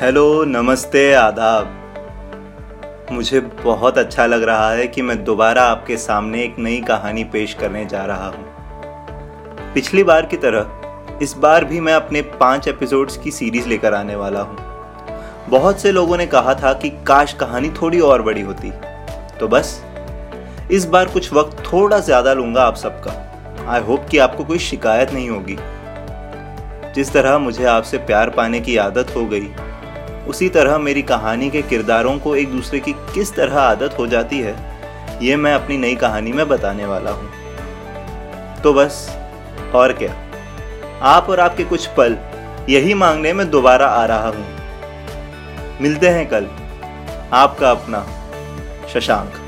Hello, नमस्ते, आदाब। मुझे बहुत अच्छा लग रहा है कि मैं दोबारा आपके सामने एक नई कहानी पेश करने जा रहा हूँ। पिछली बार की तरह, इस बार भी मैं अपने पाँच एपिसोड्स की सीरीज़ लेकर आने वाला हूँ। बहुत से लोगों ने कहा था कि काश कहानी थोड़ी और बड़ी होती। तो बस, इस बार कुछ वक्त थोड़ा ज़्यादा लूँगा आप सबका। आई होप कि आपको कोई शिकायत नहीं होगी। जिस तरह मुझे आपसे प्यार पाने की आदत हो गई उसी तरह मेरी कहानी के किरदारों को एक दूसरे की किस तरह आदत हो जाती है, ये मैं अपनी नई कहानी में बताने वाला हूँ। तो बस, और क्या? आप और आपके कुछ पल, यही मांगने में दोबारा आ रहा हूँ। मिलते हैं कल। आपका अपना, शशांक।